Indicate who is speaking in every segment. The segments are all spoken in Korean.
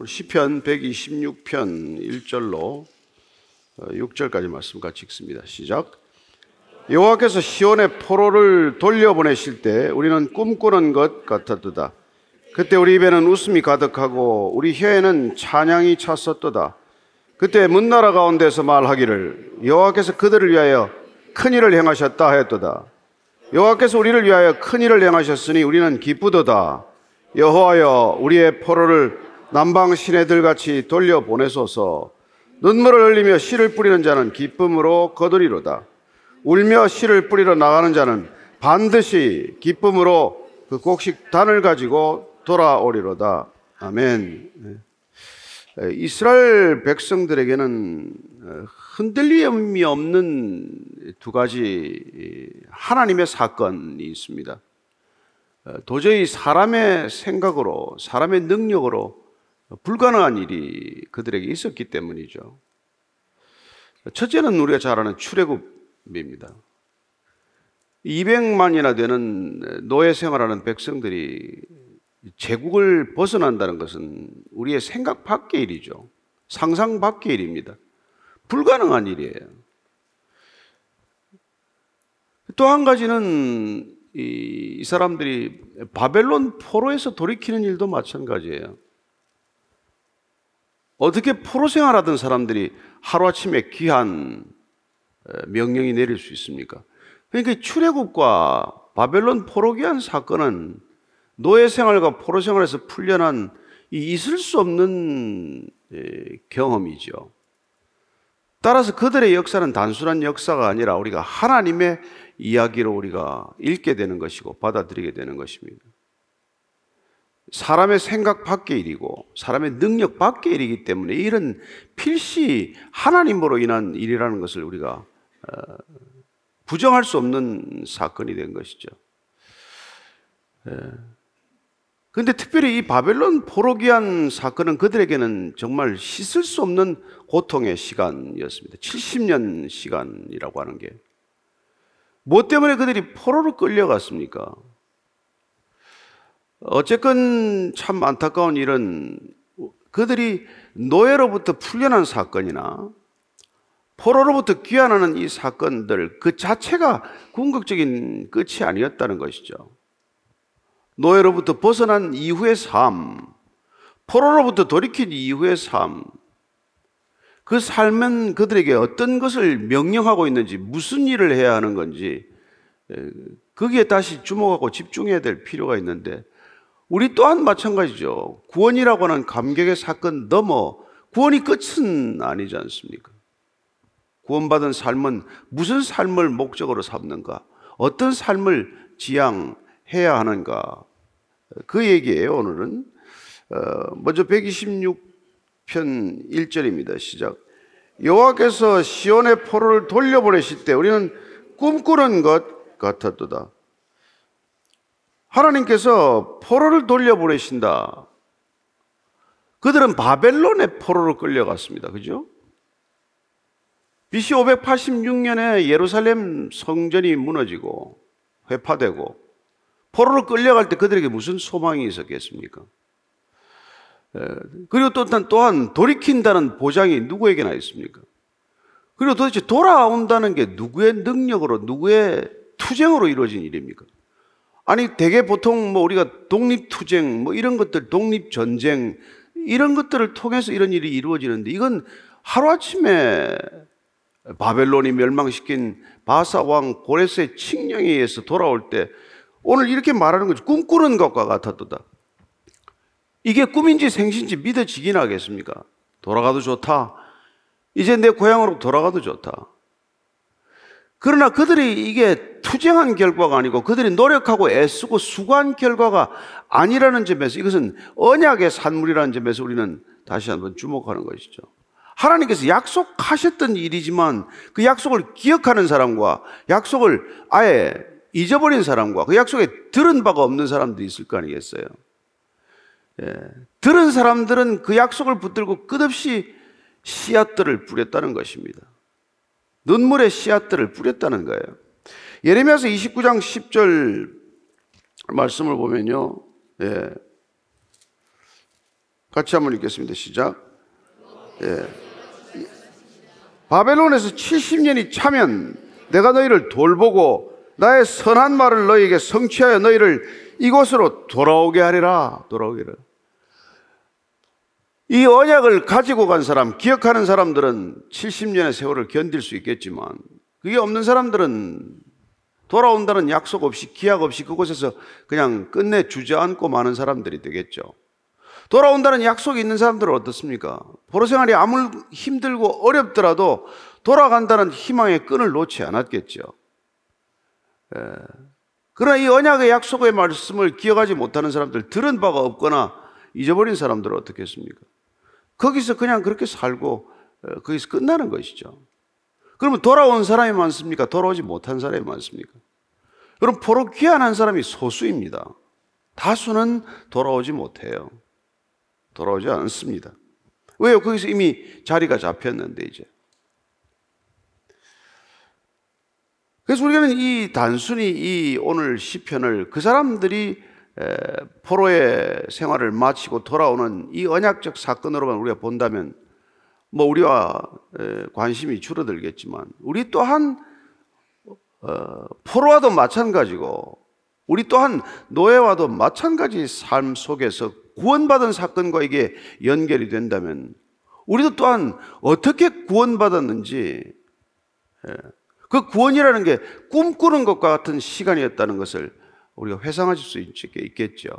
Speaker 1: 우리 시편 126편 1절로 6절까지 말씀 같이 읽습니다. 시작. 여호와께서 시온의 포로를 돌려보내실 때 우리는 꿈꾸는 것 같았도다. 그때 우리 입에는 웃음이 가득하고 우리 혀에는 찬양이 찼었도다. 그때 문나라 가운데서 말하기를 여호와께서 그들을 위하여 큰 일을 행하셨다 하였도다. 여호와께서 우리를 위하여 큰 일을 행하셨으니 우리는 기쁘도다. 여호와여 우리의 포로를 남방 시내들 같이 돌려 보내소서. 눈물을 흘리며 씨를 뿌리는 자는 기쁨으로 거두리로다. 울며 씨를 뿌리러 나가는 자는 반드시 기쁨으로 그 곡식 단을 가지고 돌아오리로다. 아멘. 이스라엘 백성들에게는 흔들림이 없는 두 가지 하나님의 사건이 있습니다. 도저히 사람의 생각으로, 사람의 능력으로 불가능한 일이 그들에게 있었기 때문이죠. 첫째는 우리가 잘 아는 출애굽입니다. 200만이나 되는 노예 생활하는 백성들이 제국을 벗어난다는 것은 우리의 생각 밖의 일이죠. 상상 밖의 일입니다. 불가능한 일이에요. 또 한 가지는 이, 이 사람들이 바벨론 포로에서 돌이키는 일도 마찬가지예요. 어떻게 포로 생활하던 사람들이 하루아침에 귀한 명령이 내릴 수 있습니까? 그러니까 출애굽과 바벨론 포로 귀한 사건은 노예 생활과 포로 생활에서 풀려난 있을 수 없는 경험이죠. 따라서 그들의 역사는 단순한 역사가 아니라 우리가 하나님의 이야기로 우리가 읽게 되는 것이고 받아들이게 되는 것입니다. 사람의 생각 밖의 일이고 사람의 능력 밖의 일이기 때문에 이런 필시 하나님으로 인한 일이라는 것을 우리가 어, 부정할 수 없는 사건이 된 것이죠. 그런데 특별히 이 바벨론 포로기한 사건은 그들에게는 정말 씻을 수 없는 고통의 시간이었습니다. 70년 시간이라고 하는 게. 뭐 때문에 그들이 포로로 끌려갔습니까? 어쨌건 참 안타까운 일은 그들이 노예로부터 풀려난 사건이나 포로로부터 귀환하는 이 사건들 그 자체가 궁극적인 끝이 아니었다는 것이죠. 노예로부터 벗어난 이후의 삶, 포로로부터 돌이킨 이후의 삶, 그 삶은 그들에게 어떤 것을 명령하고 있는지, 무슨 일을 해야 하는 건지, 거기에 다시 주목하고 집중해야 될 필요가 있는데, 우리 또한 마찬가지죠. 구원이라고 하는 감격의 사건 넘어 구원이 끝은 아니지 않습니까? 구원받은 삶은 무슨 삶을 목적으로 삼는가? 어떤 삶을 지향해야 하는가? 그 얘기예요, 오늘은. 어, 먼저 126편 1절입니다. 시작. 여호와께서 시온의 포로를 돌려보내실 때 우리는 꿈꾸는 것 같았도다. 하나님께서 포로를 돌려보내신다. 그들은 바벨론의 포로로 끌려갔습니다. 그죠? BC 586년에 예루살렘 성전이 무너지고 회파되고 포로로 끌려갈 때 그들에게 무슨 소망이 있었겠습니까? 그리고 또 또한 돌이킨다는 보장이 누구에게나 있습니까? 그리고 도대체 돌아온다는 게 누구의 능력으로 누구의 투쟁으로 이루어진 일입니까? 아니 대개 보통 뭐 우리가 독립투쟁 뭐 이런 것들 독립전쟁 이런 것들을 통해서 이런 일이 이루어지는데 이건 하루아침에 바벨론이 멸망시킨 바사 왕 고레스의 칙령에 의해서 돌아올 때 오늘 이렇게 말하는 거죠. 꿈꾸는 것과 같았도다. 이게 꿈인지 생신지 믿어지긴 하겠습니까? 돌아가도 좋다. 이제 내 고향으로 돌아가도 좋다. 그러나 그들이 이게 투쟁한 결과가 아니고 그들이 노력하고 애쓰고 수고한 결과가 아니라는 점에서 이것은 언약의 산물이라는 점에서 우리는 다시 한번 주목하는 것이죠. 하나님께서 약속하셨던 일이지만 그 약속을 기억하는 사람과 약속을 아예 잊어버린 사람과 그 약속에 들은 바가 없는 사람들이 있을 거 아니겠어요? 예. 들은 사람들은 그 약속을 붙들고 끝없이 씨앗들을 뿌렸다는 것입니다. 눈물의 씨앗들을 뿌렸다는 거예요. 예레미야서 29장 10절 말씀을 보면요. 예. 같이 한번 읽겠습니다. 시작. 예. 바벨론에서 70년이 차면 내가 너희를 돌보고 나의 선한 말을 너희에게 성취하여 너희를 이곳으로 돌아오게 하리라. 하리라. 이 언약을 가지고 간 사람, 기억하는 사람들은 70년의 세월을 견딜 수 있겠지만 그게 없는 사람들은 돌아온다는 약속 없이 기약 없이 그곳에서 그냥 끝내 주저앉고 마는 사람들이 되겠죠. 돌아온다는 약속이 있는 사람들은 어떻습니까? 포로 생활이 아무 힘들고 어렵더라도 돌아간다는 희망의 끈을 놓지 않았겠죠. 예. 그러나 이 언약의 약속의 말씀을 기억하지 못하는 사람들, 들은 바가 없거나 잊어버린 사람들은 어떻겠습니까? 거기서 그냥 그렇게 살고 어, 거기서 끝나는 것이죠. 그러면 돌아온 사람이 많습니까? 돌아오지 못한 사람이 많습니까? 그럼 포로 귀환한 사람이 소수입니다. 다수는 돌아오지 못해요. 돌아오지 않습니다. 왜요? 거기서 이미 자리가 잡혔는데 이제. 그래서 우리는 이 단순히 이 오늘 시편을 그 사람들이 포로의 생활을 마치고 돌아오는 이 언약적 사건으로만 우리가 본다면 뭐 우리와 관심이 줄어들겠지만 우리 또한 어, 포로와도 마찬가지고 우리 또한 노예와도 마찬가지 삶 속에서 구원받은 사건과 이게 연결이 된다면 우리도 또한 어떻게 구원받았는지 그 구원이라는 게 꿈꾸는 것과 같은 시간이었다는 것을 우리가 회상하실 수 있겠죠.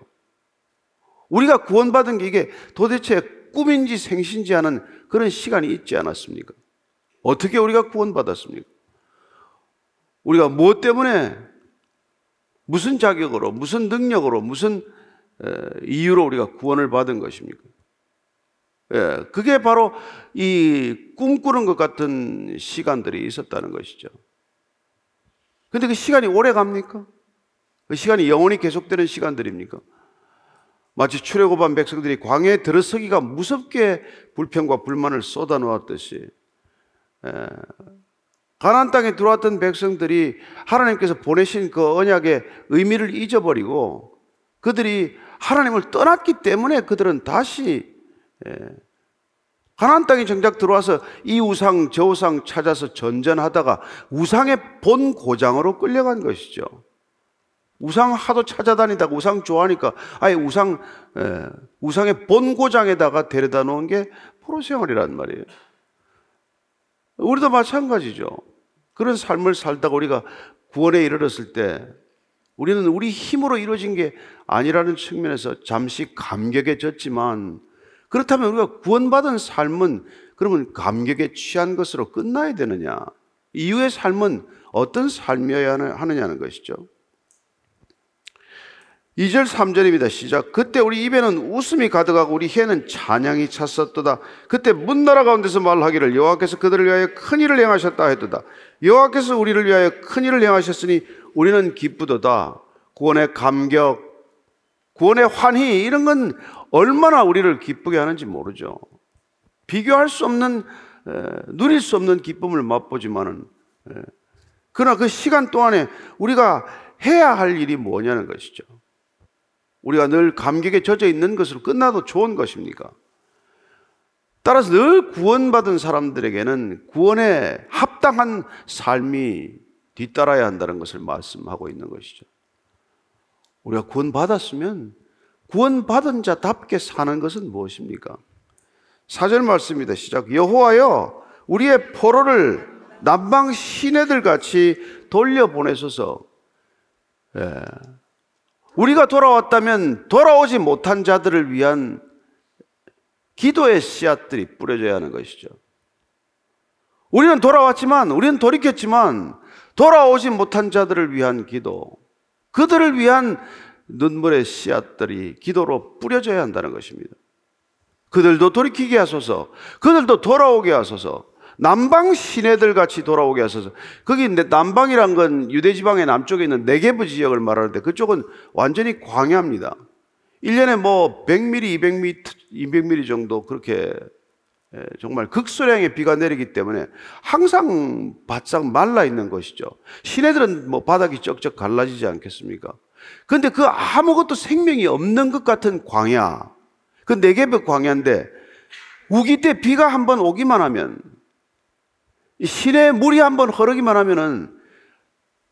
Speaker 1: 우리가 구원받은 게 이게 도대체 꿈인지 생신지 하는 그런 시간이 있지 않았습니까? 어떻게 우리가 구원받았습니까? 우리가 무엇 때문에 무슨 자격으로, 무슨 능력으로, 무슨 이유로 우리가 구원을 받은 것입니까? 예, 그게 바로 이 꿈꾸는 것 같은 시간들이 있었다는 것이죠. 근데 그 시간이 오래 갑니까? 그 시간이 영원히 계속되는 시간들입니까? 마치 출애굽한 백성들이 광야에 들어서기가 무섭게 불평과 불만을 쏟아놓았듯이 가나안 땅에 들어왔던 백성들이 하나님께서 보내신 그 언약의 의미를 잊어버리고 그들이 하나님을 떠났기 때문에 그들은 다시 가나안 땅에 정작 들어와서 이 우상 저 우상 찾아서 전전하다가 우상의 본 고장으로 끌려간 것이죠. 우상 하도 찾아다니다가 우상 좋아하니까 아예 우상 에, 우상의 본고장에다가 데려다 놓은 게 포로 생활이란 말이에요. 우리도 마찬가지죠. 그런 삶을 살다가 우리가 구원에 이르렀을 때 우리는 우리 힘으로 이루어진 게 아니라는 측면에서 잠시 감격에 졌지만 그렇다면 우리가 구원받은 삶은 그러면 감격에 취한 것으로 끝나야 되느냐? 이후의 삶은 어떤 삶이어야 하느냐는 것이죠. 2절 3절입니다. 시작. 그때 우리 입에는 웃음이 가득하고 우리 혀에는 찬양이 찼었도다. 그때 문나라 가운데서 말하기를 여호와께서 그들을 위하여 큰 일을 행하셨다 했도다. 여호와께서 우리를 위하여 큰 일을 행하셨으니 우리는 기쁘도다. 구원의 감격, 구원의 환희 이런 건 얼마나 우리를 기쁘게 하는지 모르죠. 비교할 수 없는 누릴 수 없는 기쁨을 맛보지만은 그러나 그 시간 동안에 우리가 해야 할 일이 뭐냐는 것이죠. 우리가 늘 감격에 젖어 있는 것으로 끝나도 좋은 것입니까? 따라서 늘 구원받은 사람들에게는 구원에 합당한 삶이 뒤따라야 한다는 것을 말씀하고 있는 것이죠. 우리가 구원받았으면 구원받은 자답게 사는 것은 무엇입니까? 사절 말씀입니다. 시작. 여호와여, 우리의 포로를 남방 시내들 같이 돌려보내소서. 예. 우리가 돌아왔다면 돌아오지 못한 자들을 위한 기도의 씨앗들이 뿌려져야 하는 것이죠. 우리는 돌아왔지만, 우리는 돌이켰지만, 돌아오지 못한 자들을 위한 기도, 그들을 위한 눈물의 씨앗들이 기도로 뿌려져야 한다는 것입니다. 그들도 돌이키게 하소서, 그들도 돌아오게 하소서, 남방 시내들 같이 돌아오게 하소서. 거기 남방이란 건 유대 지방의 남쪽에 있는 네게브 지역을 말하는데 그쪽은 완전히 광야입니다. 1년에 뭐 100mm, 200mm, 200mm 정도 그렇게 정말 극소량의 비가 내리기 때문에 항상 바싹 말라 있는 것이죠. 시내들은 뭐 바닥이 쩍쩍 갈라지지 않겠습니까? 그런데 그 아무것도 생명이 없는 것 같은 광야, 그 네개벽 광야인데 우기 때 비가 한 번 오기만 하면 시내 물이 한번 흐르기만 하면은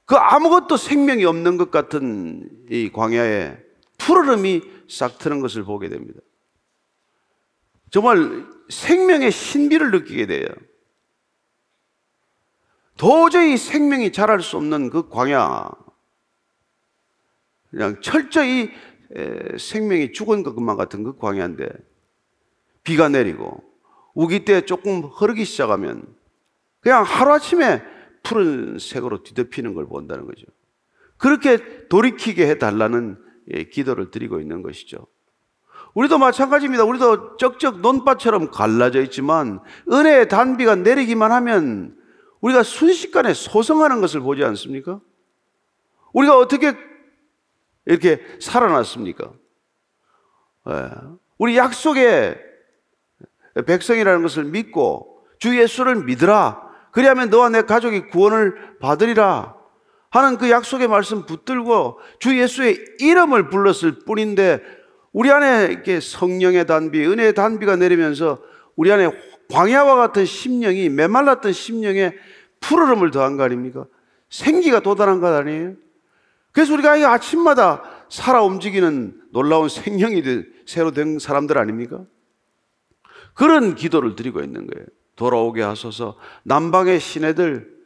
Speaker 1: 그 아무것도 생명이 없는 것 같은 이 광야에 푸르름이 싹 트는 것을 보게 됩니다. 정말 생명의 신비를 느끼게 돼요. 도저히 생명이 자랄 수 없는 그 광야. 그냥 철저히 생명이 죽은 것만 같은 그 광야인데 비가 내리고 우기 때 조금 흐르기 시작하면 그냥 하루아침에 푸른색으로 뒤덮이는 걸 본다는 거죠. 그렇게 돌이키게 해달라는 예, 기도를 드리고 있는 것이죠. 우리도 마찬가지입니다. 우리도 쩍쩍 논밭처럼 갈라져 있지만 은혜의 단비가 내리기만 하면 우리가 순식간에 소성하는 것을 보지 않습니까? 우리가 어떻게 이렇게 살아났습니까? 예. 우리 약속의 백성이라는 것을 믿고 주 예수를 믿으라. 그리하면 너와 내 가족이 구원을 받으리라. 하는 그 약속의 말씀 붙들고 주 예수의 이름을 불렀을 뿐인데 우리 안에 이렇게 성령의 단비, 은혜의 단비가 내리면서 우리 안에 광야와 같은 심령이 메말랐던 심령에 푸르름을 더한 거 아닙니까? 생기가 도달한 것 아니에요? 그래서 우리가 이 아침마다 살아 움직이는 놀라운 생명이 새로 된 사람들 아닙니까? 그런 기도를 드리고 있는 거예요. 돌아오게 하소서 남방의 시내들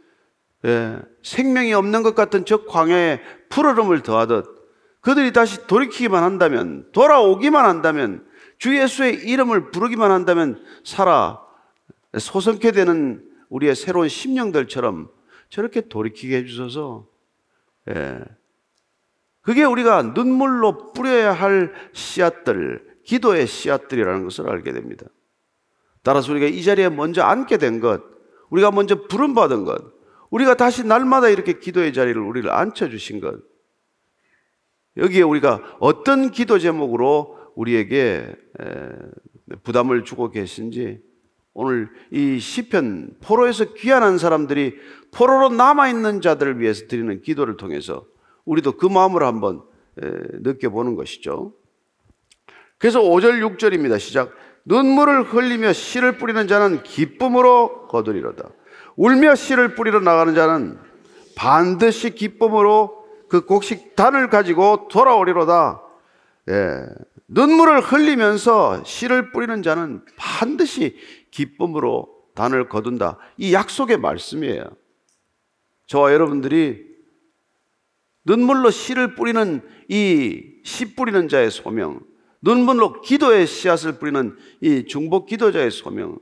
Speaker 1: 예, 생명이 없는 것 같은 저 광야에 푸르름을 더하듯 그들이 다시 돌이키기만 한다면 돌아오기만 한다면 주 예수의 이름을 부르기만 한다면 살아 소성케 되는 우리의 새로운 심령들처럼 저렇게 돌이키게 해주셔서 예. 그게 우리가 눈물로 뿌려야 할 씨앗들, 기도의 씨앗들이라는 것을 알게 됩니다. 따라서 우리가 이 자리에 먼저 앉게 된 것, 우리가 먼저 부름받은 것, 우리가 다시 날마다 이렇게 기도의 자리를 우리를 앉혀주신 것, 여기에 우리가 어떤 기도 제목으로 우리에게 부담을 주고 계신지 오늘 이 시편 포로에서 귀환한 사람들이 포로로 남아 있는 자들을 위해서 드리는 기도를 통해서 우리도 그 마음을 한번 느껴보는 것이죠. 그래서 5절 6절입니다. 시작. 눈물을 흘리며 씨를 뿌리는 자는 기쁨으로 거두리로다. 울며 씨를 뿌리러 나가는 자는 반드시 기쁨으로 그 곡식단을 가지고 돌아오리로다. 예. 눈물을 흘리면서 씨를 뿌리는 자는 반드시 기쁨으로 단을 거둔다. 이 약속의 말씀이에요. 저와 여러분들이 눈물로 씨를 뿌리는 이 씨 뿌리는 자의 소명, 눈물로 기도의 씨앗을 뿌리는 이 중복 기도자의 소명.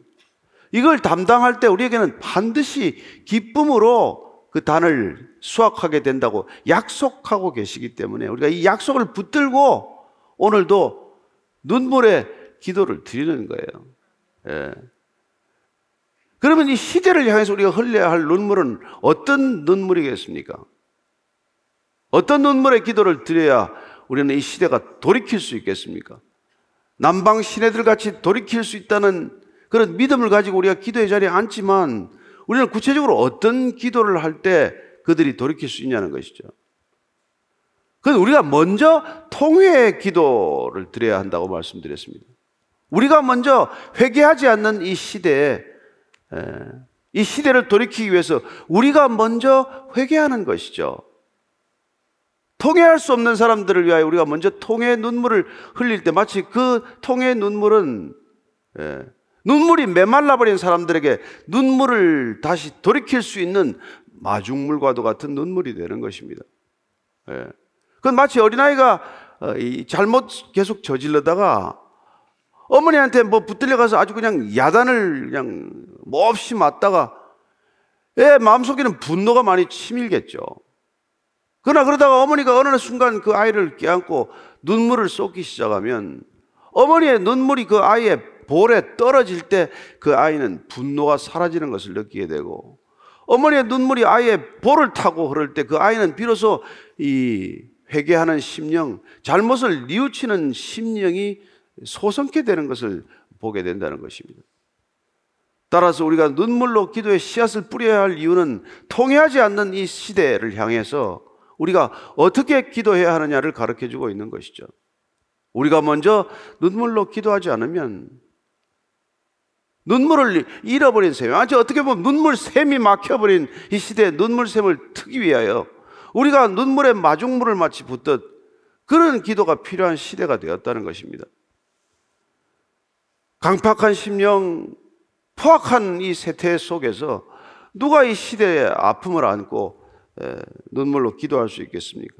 Speaker 1: 이걸 담당할 때 우리에게는 반드시 기쁨으로 그 단을 수확하게 된다고 약속하고 계시기 때문에 우리가 이 약속을 붙들고 오늘도 눈물의 기도를 드리는 거예요. 예. 그러면 이 시대를 향해서 우리가 흘려야 할 눈물은 어떤 눈물이겠습니까? 어떤 눈물의 기도를 드려야 우리는 이 시대가 돌이킬 수 있겠습니까? 남방 시내들 같이 돌이킬 수 있다는 그런 믿음을 가지고 우리가 기도의 자리에 앉지만 우리는 구체적으로 어떤 기도를 할 때 그들이 돌이킬 수 있냐는 것이죠. 그래서 우리가 먼저 통회의 기도를 드려야 한다고 말씀드렸습니다. 우리가 먼저 회개하지 않는 이 시대에 이 시대를 돌이키기 위해서 우리가 먼저 회개하는 것이죠. 통해할 수 없는 사람들을 위하여 우리가 먼저 통해 눈물을 흘릴 때 마치 그 통해 눈물은 예, 눈물이 메말라 버린 사람들에게 눈물을 다시 돌이킬 수 있는 마중물과도 같은 눈물이 되는 것입니다. 예. 그건 마치 어린아이가 어, 잘못 계속 저질러다가 어머니한테 뭐 붙들려 가서 아주 그냥 야단을 그냥 몹시 맞다가 애 마음속에는 분노가 많이 치밀겠죠. 그러나 그러다가 어머니가 어느 순간 그 아이를 껴안고 눈물을 쏟기 시작하면 어머니의 눈물이 그 아이의 볼에 떨어질 때 그 아이는 분노가 사라지는 것을 느끼게 되고 어머니의 눈물이 아이의 볼을 타고 흐를 때 그 아이는 비로소 이 회개하는 심령, 잘못을 뉘우치는 심령이 소성케 되는 것을 보게 된다는 것입니다. 따라서 우리가 눈물로 기도의 씨앗을 뿌려야 할 이유는 통해하지 않는 이 시대를 향해서 우리가 어떻게 기도해야 하느냐를 가르쳐 주고 있는 것이죠. 우리가 먼저 눈물로 기도하지 않으면 눈물을 잃어버린 셈이 아주 어떻게 보면 눈물 샘이 막혀버린 이 시대에 눈물 샘을 트기 위하여 우리가 눈물에 마중물을 마치 붓듯 그런 기도가 필요한 시대가 되었다는 것입니다. 강팍한 심령, 포악한 이 세태 속에서 누가 이 시대의 아픔을 안고 눈물로 기도할 수 있겠습니까?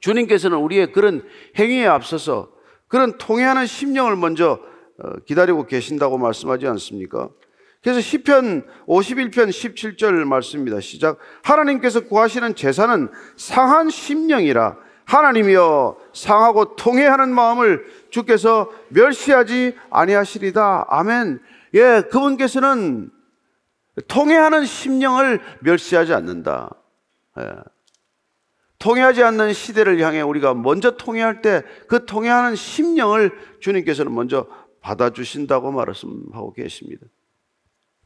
Speaker 1: 주님께서는 우리의 그런 행위에 앞서서 그런 통해하는 심령을 먼저 어, 기다리고 계신다고 말씀하지 않습니까? 그래서 시편 51편 17절 말씀입니다. 시작. 하나님께서 구하시는 제사는 상한 심령이라 하나님이여 상하고 통해하는 마음을 주께서 멸시하지 아니하시리다. 아멘. 예, 그분께서는 통해하는 심령을 멸시하지 않는다. 예. 통해하지 않는 시대를 향해 우리가 먼저 통해할 때 그 통해하는 심령을 주님께서는 먼저 받아주신다고 말씀하고 계십니다.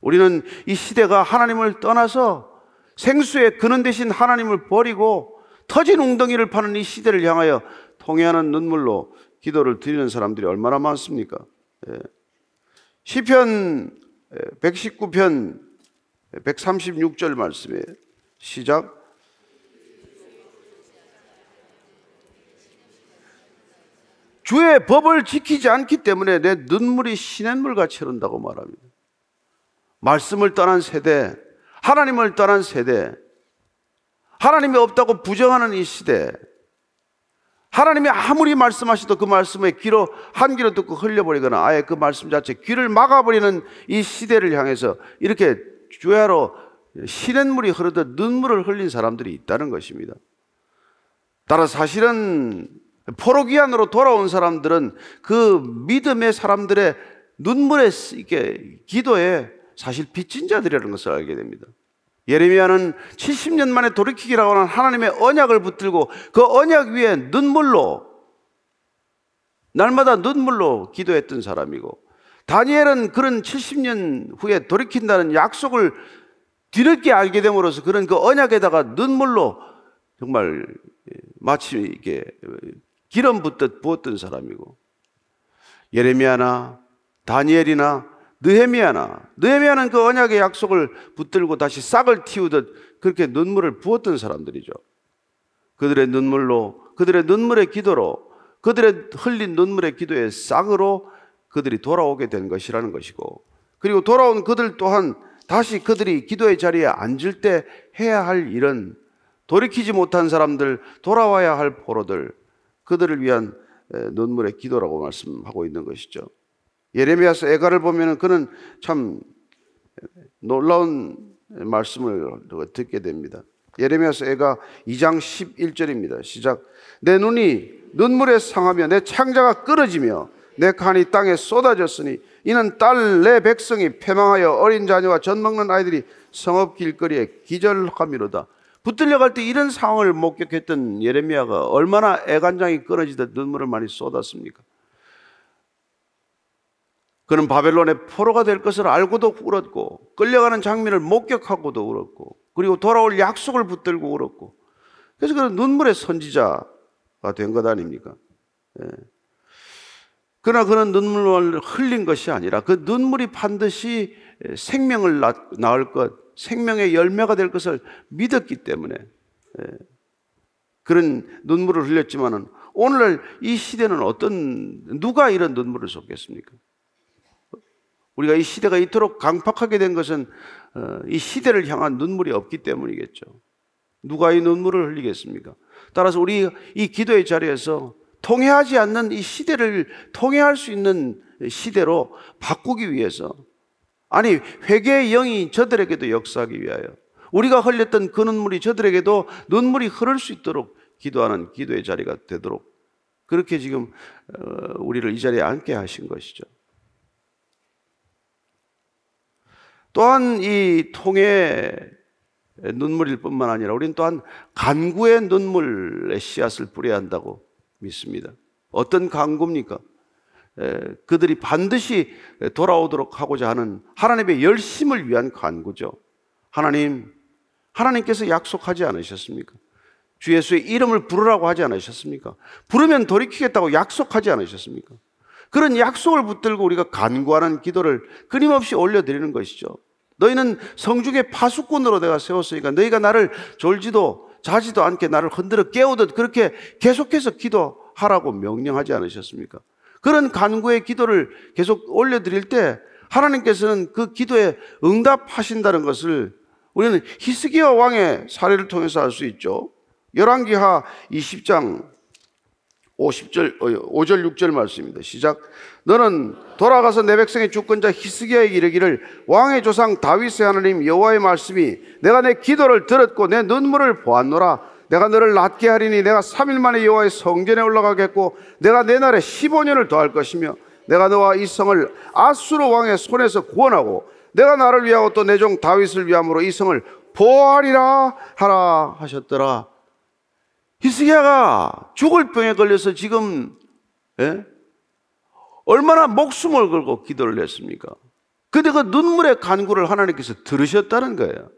Speaker 1: 우리는 이 시대가 하나님을 떠나서 생수의 근원 대신 하나님을 버리고 터진 웅덩이를 파는 이 시대를 향하여 통해하는 눈물로 기도를 드리는 사람들이 얼마나 많습니까? 예. 시편 119편 136절 말씀에 시작 주의 법을 지키지 않기 때문에 내 눈물이 시냇물 같이 흐른다고 말합니다. 말씀을 떠난 세대, 하나님을 떠난 세대, 하나님이 없다고 부정하는 이 시대, 하나님이 아무리 말씀하셔도 그 말씀에 귀로 한 귀로 듣고 흘려버리거나 아예 그 말씀 자체 귀를 막아버리는 이 시대를 향해서 이렇게 주야로 시냇물이 흐르듯 눈물을 흘린 사람들이 있다는 것입니다. 따라 사실은 포로기안으로 돌아온 사람들은 그 믿음의 사람들의 눈물에 이게 기도에 사실 빚진 자들이라는 것을 알게 됩니다. 예레미야는 70년 만에 돌이키기라고 하는 하나님의 언약을 붙들고 그 언약 위에 눈물로 날마다 눈물로 기도했던 사람이고 다니엘은 그런 70년 후에 돌이킨다는 약속을 뒤늦게 알게 됨으로써 그런 그 언약에다가 눈물로 정말 마치 이게 기름 붓듯 부었던 사람이고 예레미야나 다니엘이나 느헤미야나 느헤미야는 그 언약의 약속을 붙들고 다시 싹을 틔우듯 그렇게 눈물을 부었던 사람들이죠. 그들의 눈물로 그들의 눈물의 기도로 그들의 흘린 눈물의 기도의 싹으로 그들이 돌아오게 된 것이라는 것이고 그리고 돌아온 그들 또한 다시 그들이 기도의 자리에 앉을 때 해야 할 일은 돌이키지 못한 사람들, 돌아와야 할 포로들, 그들을 위한 눈물의 기도라고 말씀하고 있는 것이죠. 예레미야서 애가를 보면 그는 참 놀라운 말씀을 듣게 됩니다. 예레미야서 애가 2장 11절입니다. 시작. 내 눈이 눈물에 상하며 내 창자가 끊어지며 내 간이 땅에 쏟아졌으니 이는 딸 내 백성이 패망하여 어린 자녀와 젖 먹는 아이들이 성읍 길거리에 기절함이로다. 붙들려 갈 때 이런 상황을 목격했던 예레미야가 얼마나 애간장이 끊어지듯 눈물을 많이 쏟았습니까? 그는 바벨론의 포로가 될 것을 알고도 울었고 끌려가는 장면을 목격하고도 울었고 그리고 돌아올 약속을 붙들고 울었고 그래서 그는 눈물의 선지자가 된 것 아닙니까? 예. 그러나 그는 눈물을 흘린 것이 아니라 그 눈물이 반드시 생명을 낳을 것, 생명의 열매가 될 것을 믿었기 때문에 예, 그런 눈물을 흘렸지만은 오늘날 이 시대는 어떤 누가 이런 눈물을 쏟겠습니까? 우리가 이 시대가 이토록 강팍하게 된 것은 어, 이 시대를 향한 눈물이 없기 때문이겠죠. 누가 이 눈물을 흘리겠습니까? 따라서 우리 이 기도의 자리에서 통해하지 않는 이 시대를 통해할 수 있는 시대로 바꾸기 위해서. 아니, 회개의 영이 저들에게도 역사하기 위하여. 우리가 흘렸던 그 눈물이 저들에게도 눈물이 흐를 수 있도록 기도하는 기도의 자리가 되도록. 그렇게 지금 어, 우리를 이 자리에 앉게 하신 것이죠. 또한 이 통의 눈물일 뿐만 아니라 우리는 또한 간구의 눈물의 씨앗을 뿌려야 한다고 믿습니다. 어떤 간구입니까? 그들이 반드시 돌아오도록 하고자 하는 하나님의 열심을 위한 간구죠. 하나님, 하나님께서 약속하지 않으셨습니까? 주 예수의 이름을 부르라고 하지 않으셨습니까? 부르면 돌이키겠다고 약속하지 않으셨습니까? 그런 약속을 붙들고 우리가 간구하는 기도를 끊임없이 올려드리는 것이죠. 너희는 성중의 파수꾼으로 내가 세웠으니까 너희가 나를 졸지도 자지도 않게 나를 흔들어 깨우듯 그렇게 계속해서 기도하라고 명령하지 않으셨습니까? 그런 간구의 기도를 계속 올려드릴 때 하나님께서는 그 기도에 응답하신다는 것을 우리는 히스기야 왕의 사례를 통해서 알 수 있죠. 열왕기하 20장 50절 5절 6절 말씀입니다. 시작. 너는 돌아가서 내 백성의 주권자 히스기야에게 이르기를 왕의 조상 다윗의 하나님 여호와의 말씀이 내가 내 기도를 들었고 내 눈물을 보았노라. 내가 너를 낫게 하리니 내가 3일 만에 여호와의 성전에 올라가겠고 내가 내 날에 15년을 더할 것이며 내가 너와 이 성을 아수르 왕의 손에서 구원하고 내가 나를 위하고 또 내 종 다윗을 위함으로 이 성을 보호하리라 하라 하셨더라. 히스기야가 죽을 병에 걸려서 지금 예? 얼마나 목숨을 걸고 기도를 했습니까? 근데 그 눈물의 간구를 하나님께서 들으셨다는 거예요.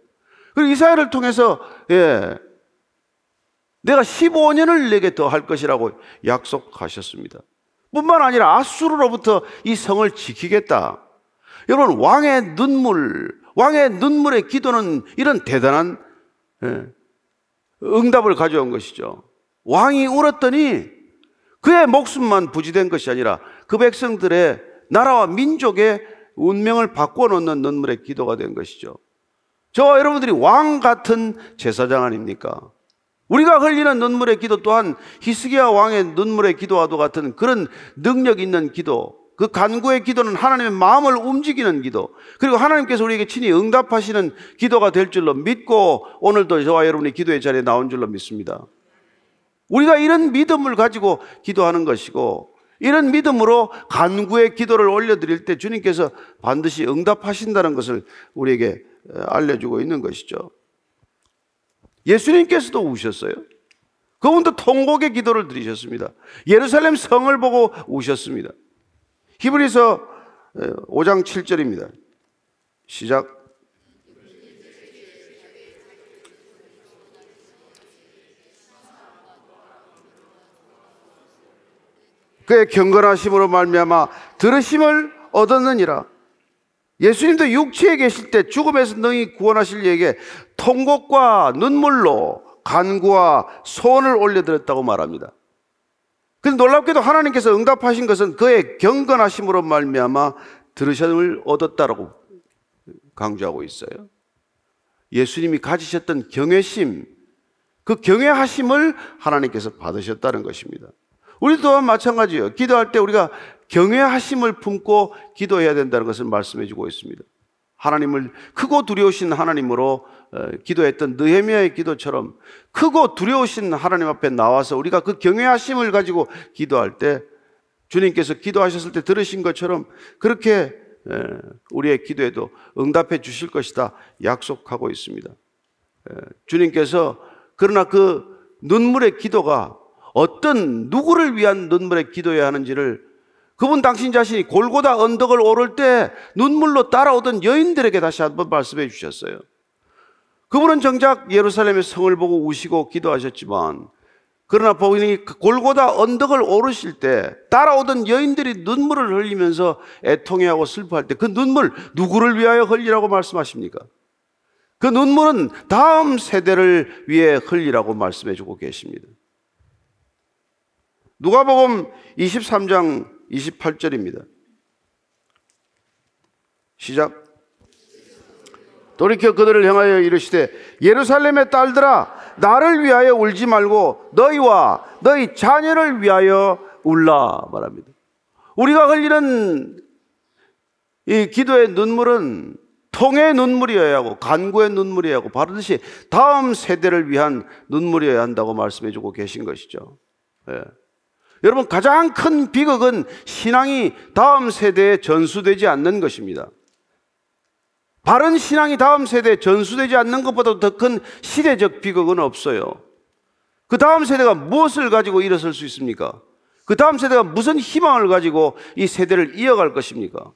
Speaker 1: 그리고 이사야를 통해서 예, 내가 15년을 내게 더 할 것이라고 약속하셨습니다. 뿐만 아니라 아수르로부터 이 성을 지키겠다. 여러분 왕의 눈물, 왕의 눈물의 기도는 이런 대단한 예, 응답을 가져온 것이죠. 왕이 울었더니 그의 목숨만 부지된 것이 아니라 그 백성들의 나라와 민족의 운명을 바꿔 놓는 눈물의 기도가 된 것이죠. 저와 여러분들이 왕 같은 제사장 아닙니까? 우리가 흘리는 눈물의 기도 또한 히스기야 왕의 눈물의 기도와도 같은 그런 능력 있는 기도, 그 간구의 기도는 하나님의 마음을 움직이는 기도, 그리고 하나님께서 우리에게 친히 응답하시는 기도가 될 줄로 믿고 오늘도 저와 여러분이 기도의 자리에 나온 줄로 믿습니다. 우리가 이런 믿음을 가지고 기도하는 것이고, 이런 믿음으로 간구의 기도를 올려드릴 때 주님께서 반드시 응답하신다는 것을 우리에게 알려주고 있는 것이죠. 예수님께서도 우셨어요. 그분도 통곡의 기도를 드리셨습니다. 예루살렘 성을 보고 우셨습니다. 히브리서 5장 7절입니다. 시작. 그의 경건하심으로 말미암아 들으심을 얻었느니라. 예수님도 육체에 계실 때 죽음에서 능히 구원하실 이에게 통곡과 눈물로 간구와 소원을 올려드렸다고 말합니다. 근데 놀랍게도 하나님께서 응답하신 것은 그의 경건하심으로 말미암아 들으심을 얻었다라고 강조하고 있어요. 예수님이 가지셨던 경외심, 그 경외하심을 하나님께서 받으셨다는 것입니다. 우리 또한 마찬가지예요. 기도할 때 우리가 경외하심을 품고 기도해야 된다는 것을 말씀해 주고 있습니다. 하나님을 크고 두려우신 하나님으로 어, 기도했던 느헤미야의 기도처럼 크고 두려우신 하나님 앞에 나와서 우리가 그 경외하심을 가지고 기도할 때 주님께서 기도하셨을 때 들으신 것처럼 그렇게 우리의 기도에도 응답해 주실 것이다 약속하고 있습니다. 주님께서 그러나 그 눈물의 기도가 어떤 누구를 위한 눈물의 기도여야 하는지를 그분 당신 자신이 골고다 언덕을 오를 때 눈물로 따라오던 여인들에게 다시 한번 말씀해 주셨어요. 그분은 정작 예루살렘의 성을 보고 우시고 기도하셨지만 그러나 본인이 골고다 언덕을 오르실 때 따라오던 여인들이 눈물을 흘리면서 애통해하고 슬퍼할 때 그 눈물 누구를 위하여 흘리라고 말씀하십니까? 그 눈물은 다음 세대를 위해 흘리라고 말씀해 주고 계십니다. 누가복음 23장 28절입니다. 시작. 돌이켜 그들을 향하여 이르시되 예루살렘의 딸들아 나를 위하여 울지 말고 너희와 너희 자녀를 위하여 울라 말합니다. 우리가 흘리는 이 기도의 눈물은 통의 눈물이어야 하고 간구의 눈물이어야 하고 바르듯이 다음 세대를 위한 눈물이어야 한다고 말씀해 주고 계신 것이죠. 예. 여러분 가장 큰 비극은 신앙이 다음 세대에 전수되지 않는 것입니다. 바른 신앙이 다음 세대에 전수되지 않는 것보다 더 큰 시대적 비극은 없어요. 그 다음 세대가 무엇을 가지고 일어설 수 있습니까? 그 다음 세대가 무슨 희망을 가지고 이 세대를 이어갈 것입니까?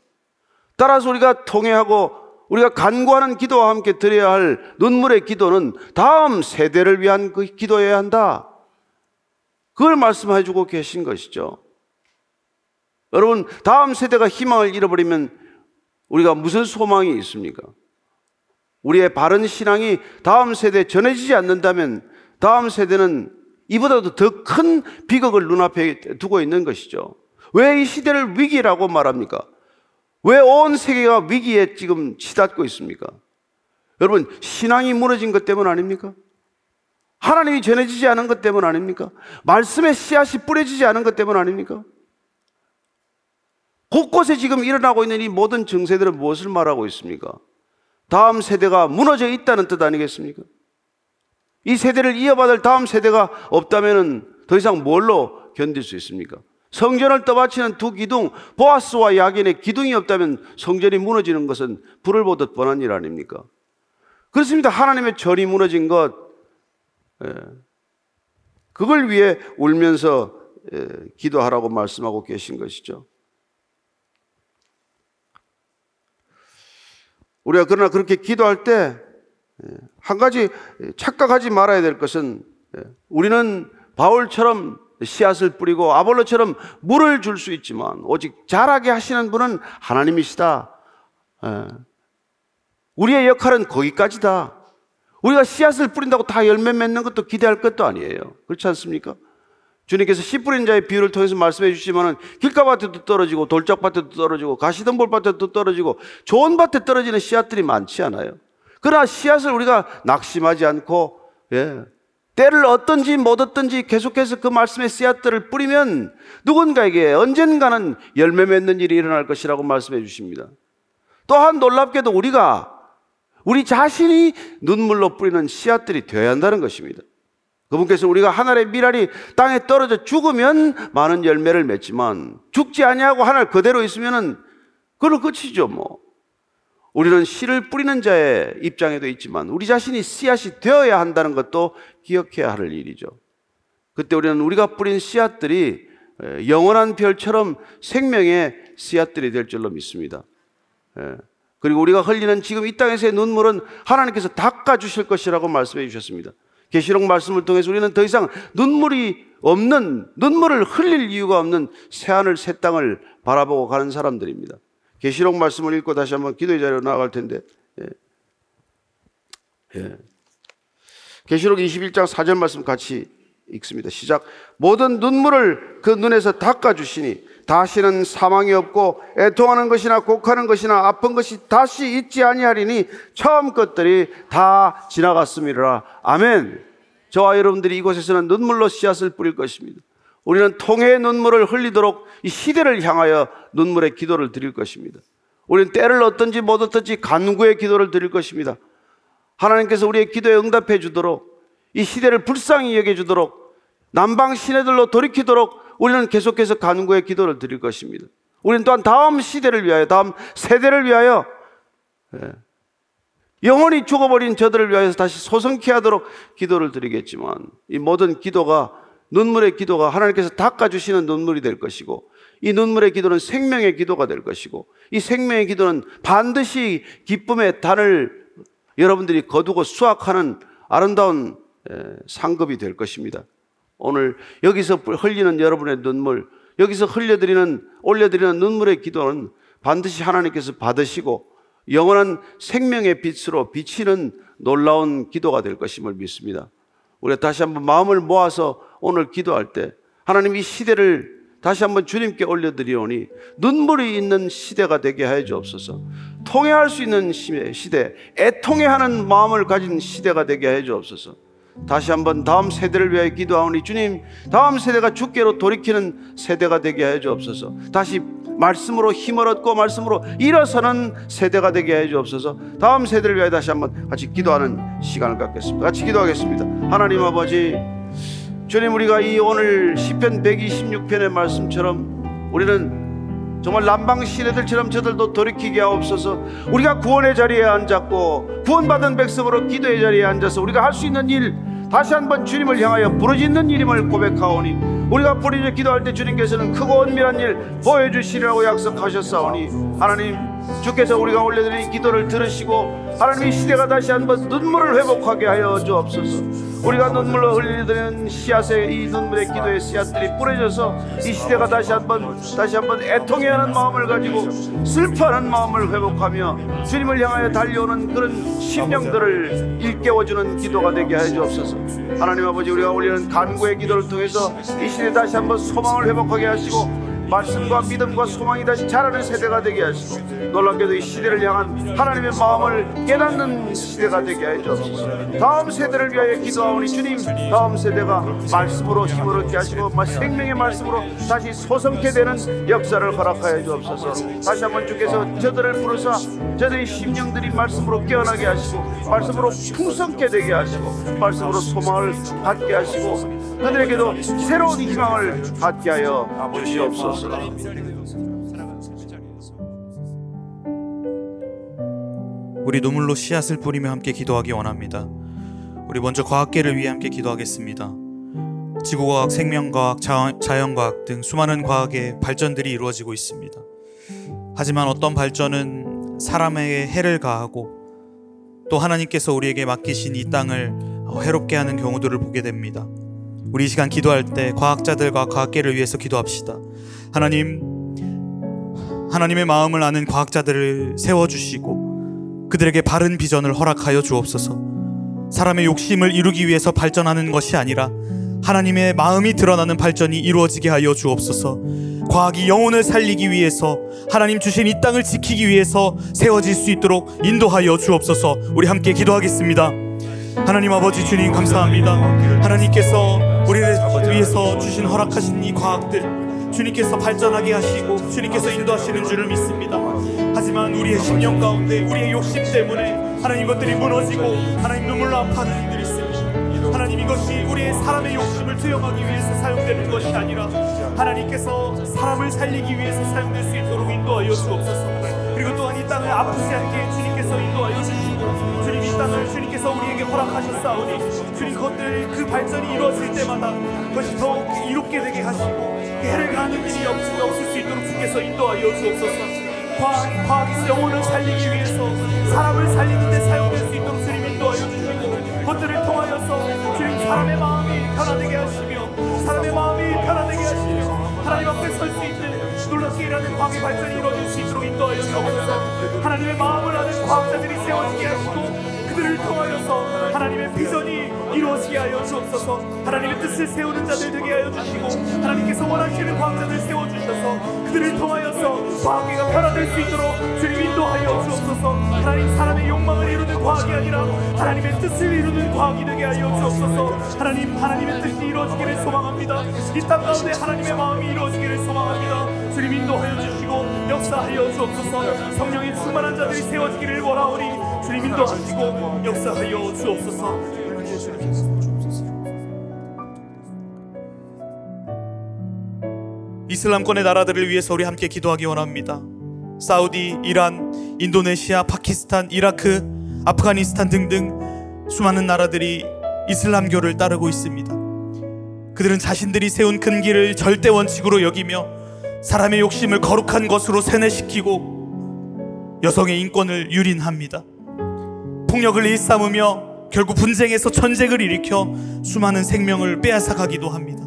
Speaker 1: 따라서 우리가 통회하고 우리가 간구하는 기도와 함께 드려야 할 눈물의 기도는 다음 세대를 위한 그 기도여야 한다. 그걸 말씀해 주고 계신 것이죠. 여러분, 다음 세대가 희망을 잃어버리면 우리가 무슨 소망이 있습니까? 우리의 바른 신앙이 다음 세대에 전해지지 않는다면 다음 세대는 이보다도 더 큰 비극을 눈앞에 두고 있는 것이죠. 왜 이 시대를 위기라고 말합니까? 왜 온 세계가 위기에 지금 치닫고 있습니까? 여러분, 신앙이 무너진 것 때문 아닙니까? 하나님이 전해지지 않은 것 때문 아닙니까? 말씀의 씨앗이 뿌려지지 않은 것 때문 아닙니까? 곳곳에 지금 일어나고 있는 이 모든 증세들은 무엇을 말하고 있습니까? 다음 세대가 무너져 있다는 뜻 아니겠습니까? 이 세대를 이어받을 다음 세대가 없다면 더 이상 뭘로 견딜 수 있습니까? 성전을 떠받치는 두 기둥, 보아스와 야긴의 기둥이 없다면 성전이 무너지는 것은 불을 보듯 뻔한 일 아닙니까? 그렇습니다. 하나님의 절이 무너진 것, 예. 그걸 위해 울면서 예, 기도하라고 말씀하고 계신 것이죠. 우리가 그러나 그렇게 기도할 때 한 가지 착각하지 말아야 될 것은 우리는 바울처럼 씨앗을 뿌리고 아볼로처럼 물을 줄 수 있지만 오직 자라게 하시는 분은 하나님이시다. 우리의 역할은 거기까지다. 우리가 씨앗을 뿌린다고 다 열매 맺는 것도 기대할 것도 아니에요. 그렇지 않습니까? 주님께서 씨 뿌린 자의 비유를 통해서 말씀해 주시면은 길가밭에도 떨어지고 돌짝밭에도 떨어지고 가시덤불밭에도 떨어지고 좋은 밭에 떨어지는 씨앗들이 많지 않아요. 그러나 씨앗을 우리가 낙심하지 않고 예, 때를 얻든지 못 얻든지 계속해서 그 말씀의 씨앗들을 뿌리면 누군가에게 언젠가는 열매 맺는 일이 일어날 것이라고 말씀해 주십니다. 또한 놀랍게도 우리가 우리 자신이 눈물로 뿌리는 씨앗들이 되어야 한다는 것입니다. 그분께서 우리가 하늘의 미랄이 땅에 떨어져 죽으면 많은 열매를 맺지만 죽지 아니하고 하늘 그대로 있으면은 그걸로 끝이죠 뭐. 우리는 씨를 뿌리는 자의 입장에도 있지만 우리 자신이 씨앗이 되어야 한다는 것도 기억해야 할 일이죠. 그때 우리는 우리가 뿌린 씨앗들이 영원한 별처럼 생명의 씨앗들이 될 줄로 믿습니다. 그리고 우리가 흘리는 지금 이 땅에서의 눈물은 하나님께서 닦아 주실 것이라고 말씀해 주셨습니다. 계시록 말씀을 통해서 우리는 더 이상 눈물이 없는 눈물을 흘릴 이유가 없는 새 하늘 새 땅을 바라보고 가는 사람들입니다. 계시록 말씀을 읽고 다시 한번 기도의 자리로 나아갈 텐데. 예. 예. 계시록 21장 4절 말씀 같이 읽습니다. 시작. 모든 눈물을 그 눈에서 닦아 주시니 다시는 사망이 없고 애통하는 것이나 곡하는 것이나 아픈 것이 다시 있지 아니하리니 처음 것들이 다 지나갔음이라. 아멘. 저와 여러분들이 이곳에서는 눈물로 씨앗을 뿌릴 것입니다. 우리는 통해의 눈물을 흘리도록 이 시대를 향하여 눈물의 기도를 드릴 것입니다. 우리는 때를 얻든지 못 얻든지 간구의 기도를 드릴 것입니다. 하나님께서 우리의 기도에 응답해 주도록 이 시대를 불쌍히 여겨 주도록 남방 시내들로 돌이키도록 우리는 계속해서 간구의 기도를 드릴 것입니다. 우리는 또한 다음 시대를 위하여, 다음 세대를 위하여, 예, 영원히 죽어버린 저들을 위하여서 다시 소성케 하도록 기도를 드리겠지만, 이 모든 기도가, 눈물의 기도가 하나님께서 닦아주시는 눈물이 될 것이고, 이 눈물의 기도는 생명의 기도가 될 것이고, 이 생명의 기도는 반드시 기쁨의 단을 여러분들이 거두고 수확하는 아름다운 상급이 될 것입니다. 오늘 여기서 흘리는 여러분의 눈물, 여기서 흘려드리는, 올려드리는 눈물의 기도는 반드시 하나님께서 받으시고 영원한 생명의 빛으로 비치는 놀라운 기도가 될 것임을 믿습니다. 우리가 다시 한번 마음을 모아서 오늘 기도할 때 하나님 이 시대를 다시 한번 주님께 올려드리오니 눈물이 있는 시대가 되게 하여 주옵소서. 통해할 수 있는 시대, 애통해하는 마음을 가진 시대가 되게 하여 주옵소서. 다시 한번 다음 세대를 위하여 기도하오니 주님 다음 세대가 주께로 돌이키는 세대가 되게 하여 주옵소서. 다시 말씀으로 힘을 얻고 말씀으로 일어서는 세대가 되게 해 주옵소서. 다음 세대를 위하여 다시 한번 같이 기도하는 시간을 갖겠습니다. 같이 기도하겠습니다. 하나님 아버지 주님 우리가 이 오늘 시편 126편의 말씀처럼 우리는 정말 남방 시내들처럼 저들도 돌이키게 하옵소서. 우리가 구원의 자리에 앉았고 구원받은 백성으로 기도의 자리에 앉아서 우리가 할 수 있는 일 다시 한번 주님을 향하여 부르짖는 일임을 고백하오니 우리가 부르짖어 기도할 때 주님께서는 크고 은밀한 일 보여주시리라고 약속하셨사오니 하나님 주께서 우리가 올려드린 기도를 들으시고 하나님의 시대가 다시 한번 눈물을 회복하게 하여 주옵소서 우리가 눈물로 흘리는 씨앗의 이 눈물의 기도의 씨앗들이 뿌려져서 이 시대가 다시 한번 다시 한번 애통해하는 마음을 가지고 슬퍼하는 마음을 회복하며 주님을 향하여 달려오는 그런 심령들을 일깨워주는 기도가 되게 하여 주옵소서. 하나님 아버지 우리가 올리는 간구의 기도를 통해서 이 시대 다시 한번 소망을 회복하게 하시고 말씀과 믿음과 소망이 다시 자라는 세대가 되게 하시고 놀랍게도 이 시대를 향한 하나님의 마음을 깨닫는 시대가 되게 해 주옵소서 다음 세대를 위하여 기도하오니 주님 다음 세대가 말씀으로 힘을 얻게 하시고 마- 생명의 말씀으로 다시 소성케 되는 역사를 허락하여 주옵소서. 다시 한번 주께서 저들을 부르사 저들의 심령들이 말씀으로 깨어나게 하시고 말씀으로 풍성케 되게 하시고 말씀으로 소망을 갖게 하시고 그들에게도 새로운 희망을 갖게 하여 주시옵소서.
Speaker 2: 우리 눈물로 씨앗을 뿌리며 함께 기도하기 원합니다. 우리 먼저 과학계를 위해 함께 기도하겠습니다. 지구과학, 생명과학, 자, 자연과학 등 수많은 과학의 발전들이 이루어지고 있습니다. 하지만 어떤 발전은 사람에게 해를 가하고 또 하나님께서 우리에게 맡기신 이 땅을 해롭게 하는 경우들을 보게 됩니다. 우리 이 시간 기도할 때 과학자들과 과학계를 위해서 기도합시다. 하나님, 하나님의 마음을 아는 과학자들을 세워주시고 그들에게 바른 비전을 허락하여 주옵소서. 사람의 욕심을 이루기 위해서 발전하는 것이 아니라 하나님의 마음이 드러나는 발전이 이루어지게 하여 주옵소서. 과학이 영혼을 살리기 위해서 하나님 주신 이 땅을 지키기 위해서 세워질 수 있도록 인도하여 주옵소서. 우리 함께 기도하겠습니다. 하나님 아버지 주님 감사합니다. 하나님께서 우리를 위해서 주신 허락하신 이 과학들 주님께서 발전하게 하시고 주님께서 인도하시는 줄을 믿습니다. 하지만 우리의 심령 가운데 우리의 욕심 때문에 하나님 것들이 무너지고 하나님 눈물로 아파하는 일들이 있습니다. 하나님 이것이 우리의 사람의 욕심을 투영하기 위해서 사용되는 것이 아니라 하나님께서 사람을 살리기 위해서 사용될 수 있도록 인도하여 주옵소서. 그리고 또한 이 땅을 아프지 않게 주님께서 인도하여 주시고 주님 이 땅을 주님께서 우리에게 허락하셨사오니 주님 그것들 그 발전이 이루어질 때마다 그것이 더욱 이롭게 되게 하시고 그 해를 가하는 일이 없을, 없을 수 있도록 주께서 인도하여 주옵소서. 과학, 과학이 영혼을 살리기 위해서 사람을 살리는데 사용될 수 있도록 주님 인도하여 주시고 그것들을 통하여서 주님 사람의 마음이 변화되게 하시며 사람의 마음이 변화되게 과학의 발전이 이루어질 수 있도록 인도하여 주옵소서 하나님의 마음을 아는 과학자들이 세워지게 하시고 그들을 통하여서 하나님의 비전이 이루어지게 하여 주옵소서. 하나님의 뜻을 세우는 자들 되게 하여 주시고 하나님께서 원하시는 과학자들 세워주셔서 그들을 통하여서 과학계가 변화될 수 있도록 주님 인도하여 주옵소서. 하나님 사람의 욕망을 이루는 과학이 아니라 하나님의 뜻을 이루는 과학이 되게 하여 주옵소서. 하나님 하나님의 뜻이 이루어지기를 소망합니다. 이 땅 가운데 하나님의 마음이 이루어지기를 소망합니다 주님 인도하여 주시고 역사하여 주옵소서 성령의 충만한 자들이 세워지기를 원하오니 주님 인도하시고 역사하여 주옵소서 이슬람권의 나라들을 위해서 우리 함께 기도하기 원합니다. 사우디, 이란, 인도네시아, 파키스탄, 이라크, 아프가니스탄 등등 수많은 나라들이 이슬람교를 따르고 있습니다. 그들은 자신들이 세운 근기를 절대 원칙으로 여기며 사람의 욕심을 거룩한 것으로 세뇌시키고 여성의 인권을 유린합니다. 폭력을 일삼으며 결국 분쟁에서 전쟁을 일으켜 수많은 생명을 빼앗아가기도 합니다.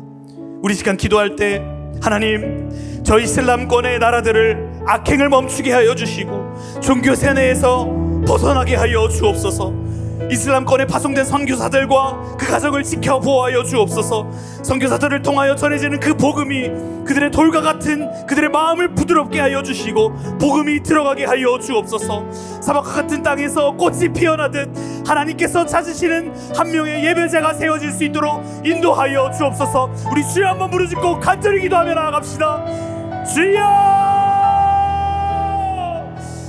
Speaker 2: 우리 시간 기도할 때 하나님 저 이슬람권의 나라들을 악행을 멈추게 하여 주시고 종교 세뇌에서 벗어나게 하여 주옵소서. 이슬람권에 파송된 선교사들과 그 가정을 지켜 보호하여 주옵소서. 선교사들을 통하여 전해지는 그 복음이 그들의 돌과 같은 그들의 마음을 부드럽게 하여 주시고 복음이 들어가게 하여 주옵소서. 사막과 같은 땅에서 꽃이 피어나듯 하나님께서 찾으시는 한 명의 예배자가 세워질 수 있도록 인도하여 주옵소서. 우리 주여 한번 부르짖고 간절히 기도하며 나아갑시다. 주여!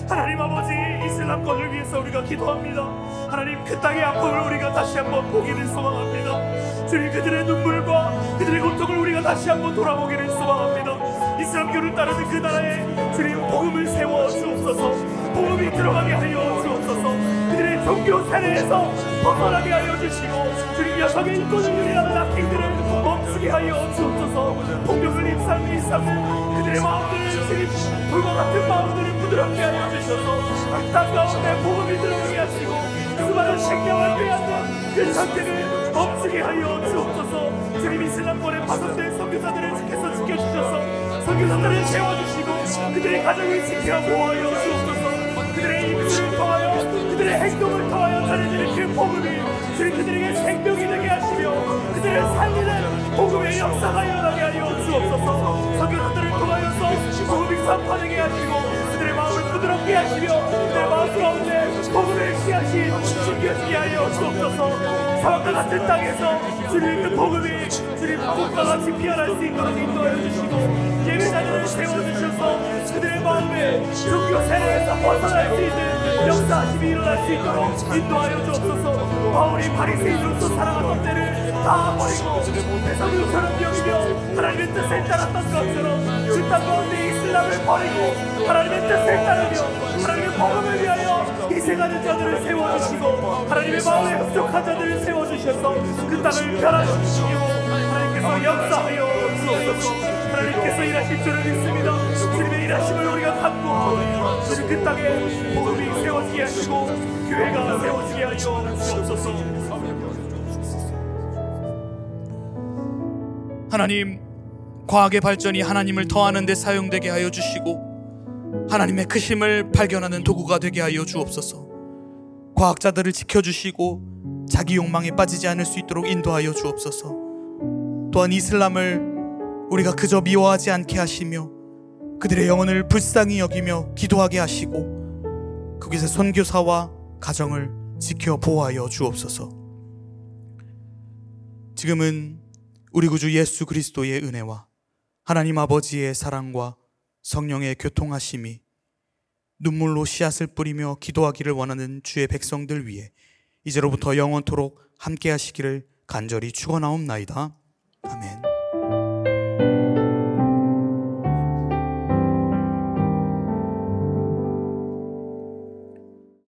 Speaker 2: 하나님 아버지 이슬람권을 위해서 우리가 기도합니다. 하나님 그 땅의 아픔을 우리가 다시 한번 보기를 소망합니다. 주님 그들의 눈물과 그들의 고통을 우리가 다시 한번 돌아보기를 소망합니다. 이슬람교를 따르는 그 나라에 주님 복음을 세워 주옵소서. 복음이 들어가게 하여 주옵소서. 그들의 종교 세례에서 벗어나게 하여 주시고 주님 여성의 인권을 유리하는 악행들을 멈추게 하여 주옵소서 폭력을 입삼는 일삼는 그들의 마음들을 주님 불과 같은 마음들을 부드럽게 하여 주셔서 땅 가운데 복음이 들어오게 하시고 수많은 생명을 빼앗는 그 전쟁을 멈추게 하여 주옵소서. 주님 이슬람권에 파손된 선교사들을 지켜서 지켜주셔서 선교사들을 세워주시고 그들의 가정을 지켜 보호하여 주옵소서. 그들의 입술을 통하여 그들의 행동을 통하여 전해지는 그 복음이 주님 그들에게 생명이 되게 하시며 그들을 살리는 복음의 역사가 일어나게 하여 주옵소서. 선교사들을 통하여서 복음이 선포되게 하시고 그들의 마음을 부드럽게 하시며 그들의 마음 가운데 복음의 씨앗이 숨겨지게 하여 주옵소서. 사막과 같은 땅에서 주님의 그 복음이 주님 꽃과 같이 피어날 수 있도록 인도하여 주시고 예배자들을 세워주셔서 그들의 마음에 종교 세례에서 벗어날 수 있는 역사하심이 일어날 수 있도록 인도하여 주옵소서. 바울이 바리새인으로서 살아갔던 때를 다 버리고 대성유처럼 여기며 하나님의 뜻에 따랐던 것처럼 그 땅 가운데 이슬람을 버리고 하나님의 뜻에 따르며 하나님의 복음을 위하여 희생하는 자들을 세워주시고 하나님의 마음에 흡족한 자들을 세워주셔서 그 땅을 변화시키시고 하나님께서 역사하여 주옵소서. 하나님께서 일하실 줄을 믿습니다. 주님의 일하심을 우리가 간구하고 주님 그 땅에 복음이 세워지게 하시고 교회가 세워지게 하여 주옵소서.
Speaker 3: 하나님, 과학의 발전이 하나님을 더하는 데 사용되게 하여 주시고 하나님의 크심을 발견하는 도구가 되게 하여 주옵소서. 과학자들을 지켜 주시고 자기 욕망에 빠지지 않을 수 있도록 인도하여 주옵소서. 또한 이슬람을 우리가 그저 미워하지 않게 하시며 그들의 영혼을 불쌍히 여기며 기도하게 하시고 그곳의 선교사와 가정을 지켜 보호하여 주옵소서. 지금은 우리 구주 예수 그리스도의 은혜와 하나님 아버지의 사랑과 성령의 교통하심이 눈물로 씨앗을 뿌리며 기도하기를 원하는 주의 백성들 위해 이제로부터 영원토록 함께 하시기를 간절히 축원하옵나이다. 아멘.